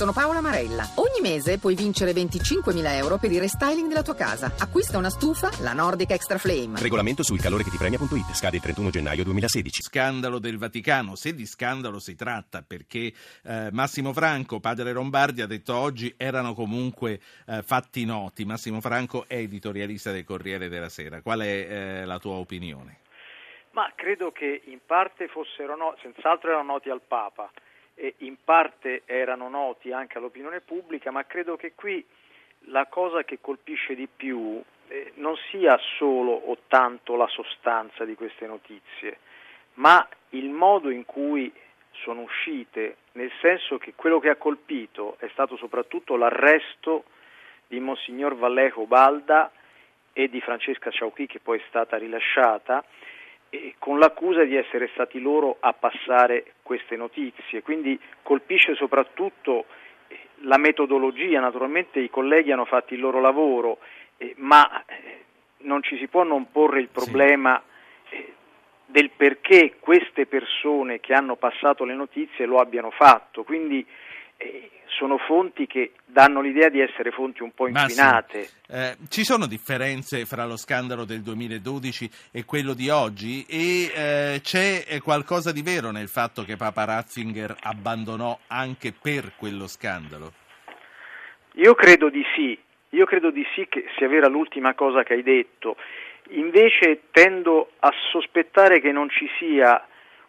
Sono Paola Marella. Ogni mese puoi vincere 25.000 euro per il restyling della tua casa. Acquista una stufa, la Nordic Extra Flame. Regolamento sul calore che ti premia.it. Scade il 31 gennaio 2016. Scandalo del Vaticano. Se di scandalo si tratta, perché eh, Massimo Franco, padre Lombardi, ha detto oggi erano comunque eh, fatti noti. Massimo Franco è editorialista del Corriere della Sera. Qual è eh, la tua opinione? Ma credo che in parte fossero noti, senz'altro erano noti al Papa e in parte erano noti anche all'opinione pubblica, ma credo che qui la cosa che colpisce di più eh, non sia solo o tanto la sostanza di queste notizie, ma il modo in cui sono uscite, nel senso che quello che ha colpito è stato soprattutto l'arresto di Monsignor Vallejo Balda e di Francesca Ciauchi che poi è stata rilasciata con l'accusa di essere stati loro a passare queste notizie, quindi colpisce soprattutto eh, la metodologia, naturalmente i colleghi hanno fatto il loro lavoro, eh, ma eh, non ci si può non porre il problema sì. eh, del perché queste persone che hanno passato le notizie lo abbiano fatto, quindi sono fonti che danno l'idea di essere fonti un po' inquinate. Eh, ci sono differenze fra lo scandalo del 2012 e quello di oggi e eh, c'è qualcosa di vero nel fatto che Papa Ratzinger abbandonò anche per quello scandalo? Io credo di sì, io credo di sì che sia vera l'ultima cosa che hai detto. Invece tendo a sospettare che non ci sia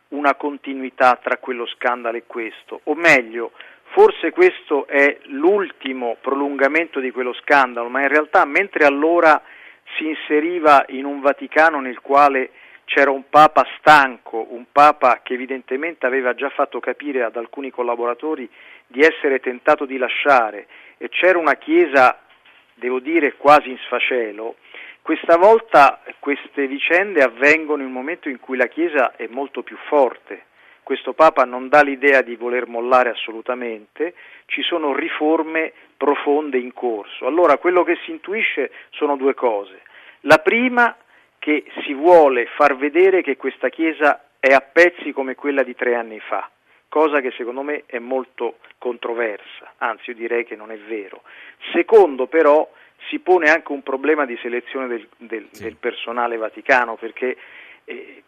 una continuità tra quello scandalo e questo, o meglio, Forse questo è l'ultimo prolungamento di quello scandalo, ma in realtà mentre allora si inseriva in un Vaticano nel quale c'era un Papa stanco, un Papa che evidentemente aveva già fatto capire ad alcuni collaboratori di essere tentato di lasciare e c'era una Chiesa, devo dire, quasi in sfacelo, questa volta queste vicende avvengono in un momento in cui la Chiesa è molto più forte questo Papa non dà l'idea di voler mollare assolutamente, ci sono riforme profonde in corso. Allora quello che si intuisce sono due cose. La prima che si vuole far vedere che questa Chiesa è a pezzi come quella di tre anni fa, cosa che secondo me è molto controversa, anzi io direi che non è vero. Secondo però si pone anche un problema di selezione del, del, sì. del personale vaticano perché eh,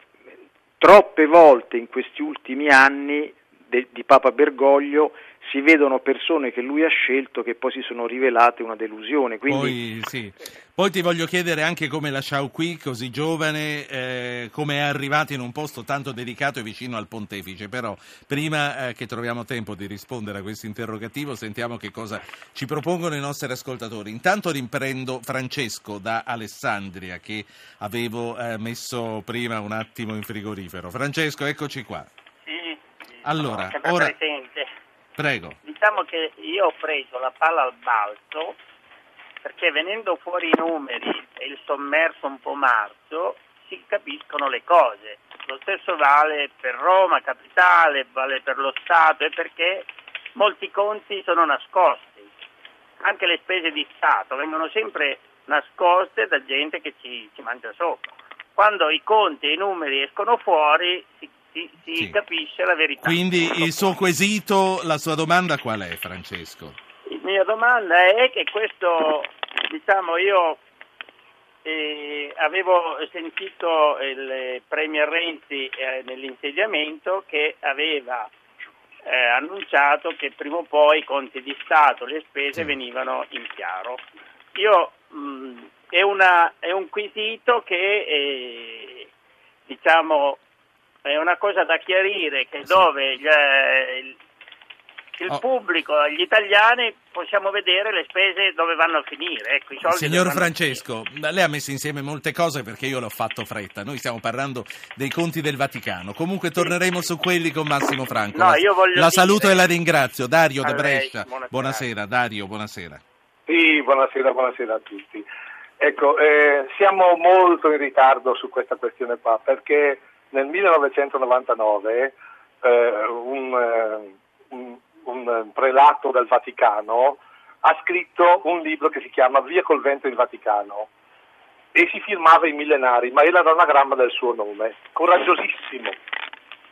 Troppe volte in questi ultimi anni de, di Papa Bergoglio si vedono persone che lui ha scelto che poi si sono rivelate una delusione. Quindi... Poi, sì. poi ti voglio chiedere anche come lasciò qui, così giovane, eh, come è arrivato in un posto tanto delicato e vicino al pontefice. Però prima eh, che troviamo tempo di rispondere a questo interrogativo, sentiamo che cosa ci propongono i nostri ascoltatori. Intanto riprendo Francesco da Alessandria che avevo eh, messo prima un attimo in frigorifero. Francesco, eccoci qua. Sì, allora, ora... Prego. Diciamo che io ho preso la palla al balzo perché venendo fuori i numeri e il sommerso un po' marzo si capiscono le cose. Lo stesso vale per Roma, capitale, vale per lo Stato e perché molti conti sono nascosti. Anche le spese di Stato vengono sempre nascoste da gente che ci, ci mangia sopra. Quando i conti e i numeri escono fuori si si, si sì. capisce la verità. Quindi il suo quesito, la sua domanda qual è Francesco? La mia domanda è che questo, diciamo io eh, avevo sentito il Premier Renzi eh, nell'insediamento che aveva eh, annunciato che prima o poi i conti di Stato, le spese sì. venivano in chiaro. Io, mh, è, una, è, un quesito che eh, diciamo è una cosa da chiarire che dove gli, eh, il, il oh. pubblico, gli italiani possiamo vedere le spese dove vanno a finire. Ecco, Signor Francesco, lei ha messo insieme molte cose perché io l'ho fatto fretta. Noi stiamo parlando dei conti del Vaticano. Comunque torneremo su quelli con Massimo Franco. No, la, la saluto e la ringrazio. Dario De Brescia. Buonasera. buonasera. Dario, buonasera. Sì, buonasera, buonasera a tutti. Ecco, eh, siamo molto in ritardo su questa questione qua perché nel 1999 eh, un, eh, un, un, prelato del Vaticano ha scritto un libro che si chiama Via col vento in Vaticano e si firmava i millenari, ma era l'anagramma del suo nome, coraggiosissimo.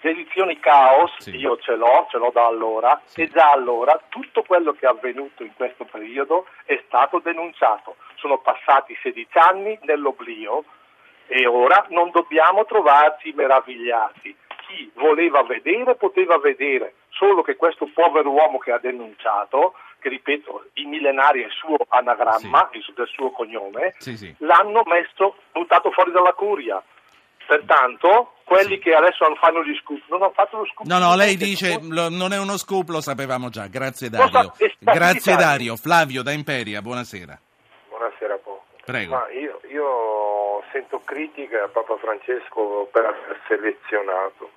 le edizioni Caos, Sì. io ce l'ho, ce l'ho da allora, Sì. e già allora tutto quello che è avvenuto in questo periodo è stato denunciato. Sono passati 16 anni nell'oblio e ora non dobbiamo trovarci meravigliati. Chi voleva vedere poteva vedere, solo che questo povero uomo che ha denunciato, che ripeto, i millenari è il suo anagramma, il suo- del suo cognome, Sì, sì. l'hanno messo, buttato fuori dalla curia. Pertanto, quelli che adesso fanno gli scoop non hanno fatto lo scoop. No, no, lei dice lo- non è uno scoop, lo sapevamo già. Grazie Dario. Grazie. Dario. Flavio da Imperia, buonasera. Buonasera Poco. Prego. Ma io, io sento critiche a Papa Francesco per aver selezionato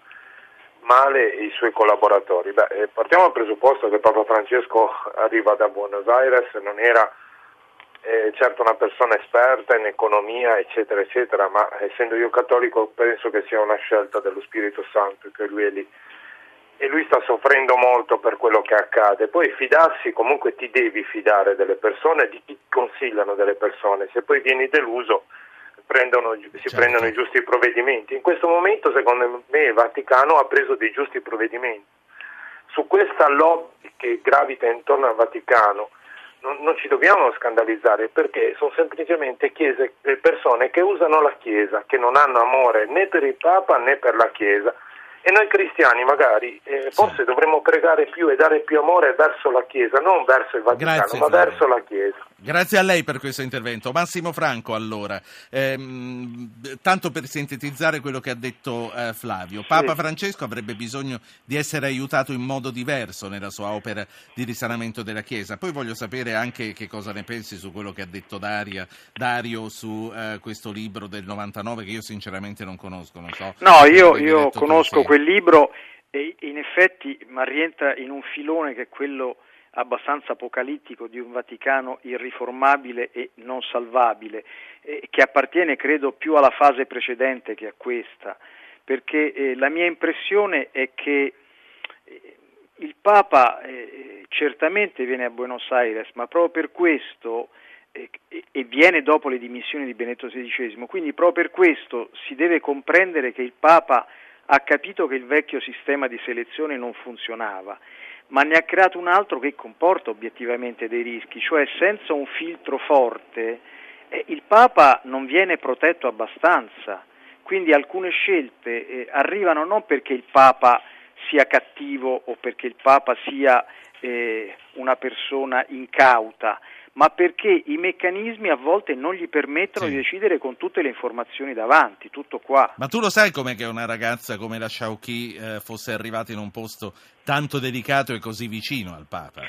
male i suoi collaboratori. Beh, eh, partiamo dal presupposto che Papa Francesco arriva da Buenos Aires, non era eh, certo una persona esperta in economia, eccetera, eccetera, ma essendo io cattolico penso che sia una scelta dello Spirito Santo che lui è lì e lui sta soffrendo molto per quello che accade. Poi fidarsi, comunque ti devi fidare delle persone, di chi consigliano delle persone. Se poi vieni deluso, prendono- si Certo. prendono i giusti provvedimenti. In questo momento, secondo me, il Vaticano ha preso dei giusti provvedimenti. Su questa lobby che gravita intorno al Vaticano, non, non ci dobbiamo scandalizzare perché sono semplicemente chiese, eh, persone che usano la Chiesa, che non hanno amore né per il Papa né per la Chiesa. E noi cristiani magari eh, forse dovremmo pregare più e dare più amore verso la Chiesa, non verso il Vaticano, Grazie, ma Flavio. verso la Chiesa. Grazie a lei per questo intervento. Massimo Franco, allora, ehm, tanto per sintetizzare quello che ha detto eh, Flavio, Papa Francesco avrebbe bisogno di essere aiutato in modo diverso nella sua opera di risanamento della Chiesa. Poi voglio sapere anche che cosa ne pensi su quello che ha detto Daria, Dario su eh, questo libro del 99 che io sinceramente non conosco. Non so No, io, io conosco sì. quel libro e in effetti ma rientra in un filone che è quello abbastanza apocalittico di un Vaticano irriformabile e non salvabile, eh, che appartiene credo più alla fase precedente che a questa, perché eh, la mia impressione è che eh, il Papa eh, certamente viene a Buenos Aires, ma proprio per questo eh, e- viene dopo le dimissioni di Benedetto XVI, quindi proprio per questo si deve comprendere che il Papa ha capito che il vecchio sistema di selezione non funzionava, ma ne ha creato un altro che comporta obiettivamente dei rischi, cioè senza un filtro forte eh, il Papa non viene protetto abbastanza, quindi alcune scelte eh, arrivano non perché il Papa sia cattivo o perché il Papa sia eh, una persona incauta, ma perché i meccanismi a volte non gli permettono Sì. di decidere con tutte le informazioni davanti, tutto qua. Ma tu lo sai com'è che una ragazza come la Sciauchi eh, fosse arrivata in un posto tanto delicato e così vicino al Papa?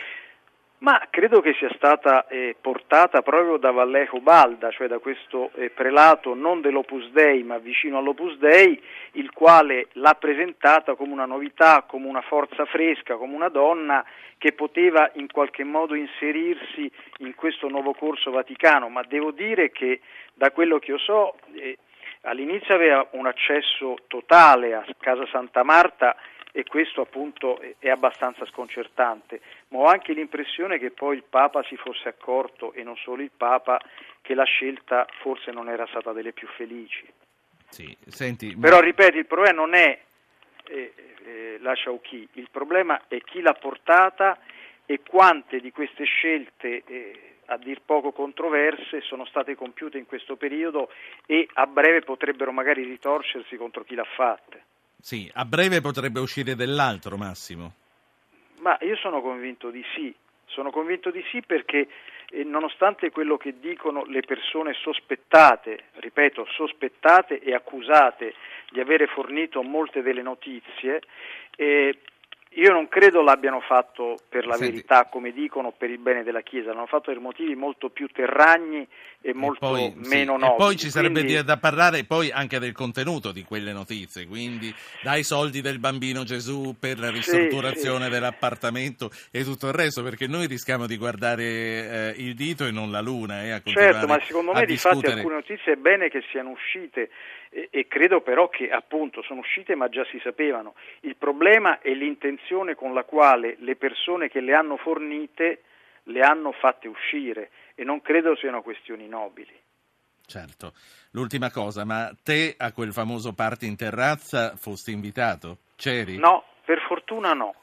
Ma credo che sia stata eh, portata proprio da Vallejo Balda, cioè da questo eh, prelato non dell'Opus Dei ma vicino all'Opus Dei, il quale l'ha presentata come una novità, come una forza fresca, come una donna che poteva in qualche modo inserirsi in questo nuovo corso vaticano, ma devo dire che da quello che io so eh, all'inizio aveva un accesso totale a Casa Santa Marta e questo appunto è- abbastanza sconcertante, ma ho anche l'impressione che poi il Papa si fosse accorto, e non solo il Papa, che la scelta forse non era stata delle più felici. Sì, senti, Però ripeto, il problema non è eh, eh, la Sciauchi, il problema è chi l'ha portata e quante di queste scelte eh, a dir poco controverse sono state compiute in questo periodo e a breve potrebbero magari ritorcersi contro chi l'ha fatte. Sì, a breve potrebbe uscire dell'altro, Massimo. Ma io sono convinto di sì, sono convinto di sì perché eh, nonostante quello che dicono le persone sospettate, ripeto, sospettate e accusate di avere fornito molte delle notizie, eh, io non credo l'abbiano fatto per la Senti. verità, come dicono, per il bene della Chiesa, l'hanno fatto per motivi molto più terragni e molto poi, sì, meno e nobili. poi ci sarebbe Quindi- di- da parlare poi anche del contenuto di quelle notizie, quindi dai soldi del bambino Gesù per la ristrutturazione sì. dell'appartamento e tutto il resto, perché noi rischiamo di guardare eh, il dito e non la luna. eh, Certo, ma secondo me di fatti discutere. alcune notizie è bene che siano uscite e, e credo però che appunto sono uscite ma già si sapevano. Il problema è l'intenzione con la quale le persone che le hanno fornite le hanno fatte uscire e non credo siano questioni nobili. Certo. L'ultima cosa, ma te a quel famoso party in terrazza fosti invitato? C'eri? No, per fortuna no.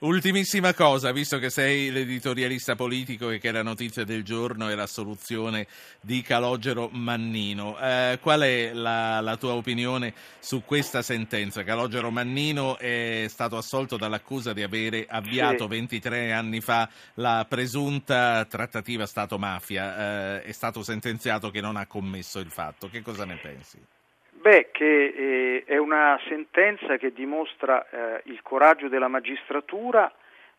Ultimissima cosa, visto che sei l'editorialista politico e che la notizia del giorno è l'assoluzione di Calogero Mannino, eh, qual è la, la, tua opinione su questa sentenza? Calogero Mannino è stato assolto dall'accusa di avere avviato sì. 23 anni fa la presunta trattativa Stato-mafia, eh, è stato sentenziato che non ha commesso il fatto, che cosa ne pensi? Beh, che eh, è una sentenza che dimostra eh, il coraggio della magistratura,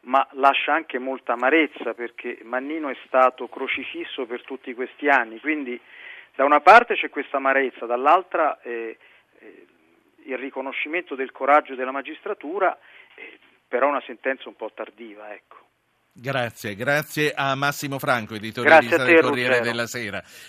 ma lascia anche molta amarezza perché Mannino è stato crocifisso per tutti questi anni. Quindi da una parte c'è questa amarezza, dall'altra eh, eh il riconoscimento del coraggio della magistratura, eh, però una sentenza un po' tardiva. Ecco. Grazie, grazie a Massimo Franco, editorialista del Corriere Ruggero. della Sera.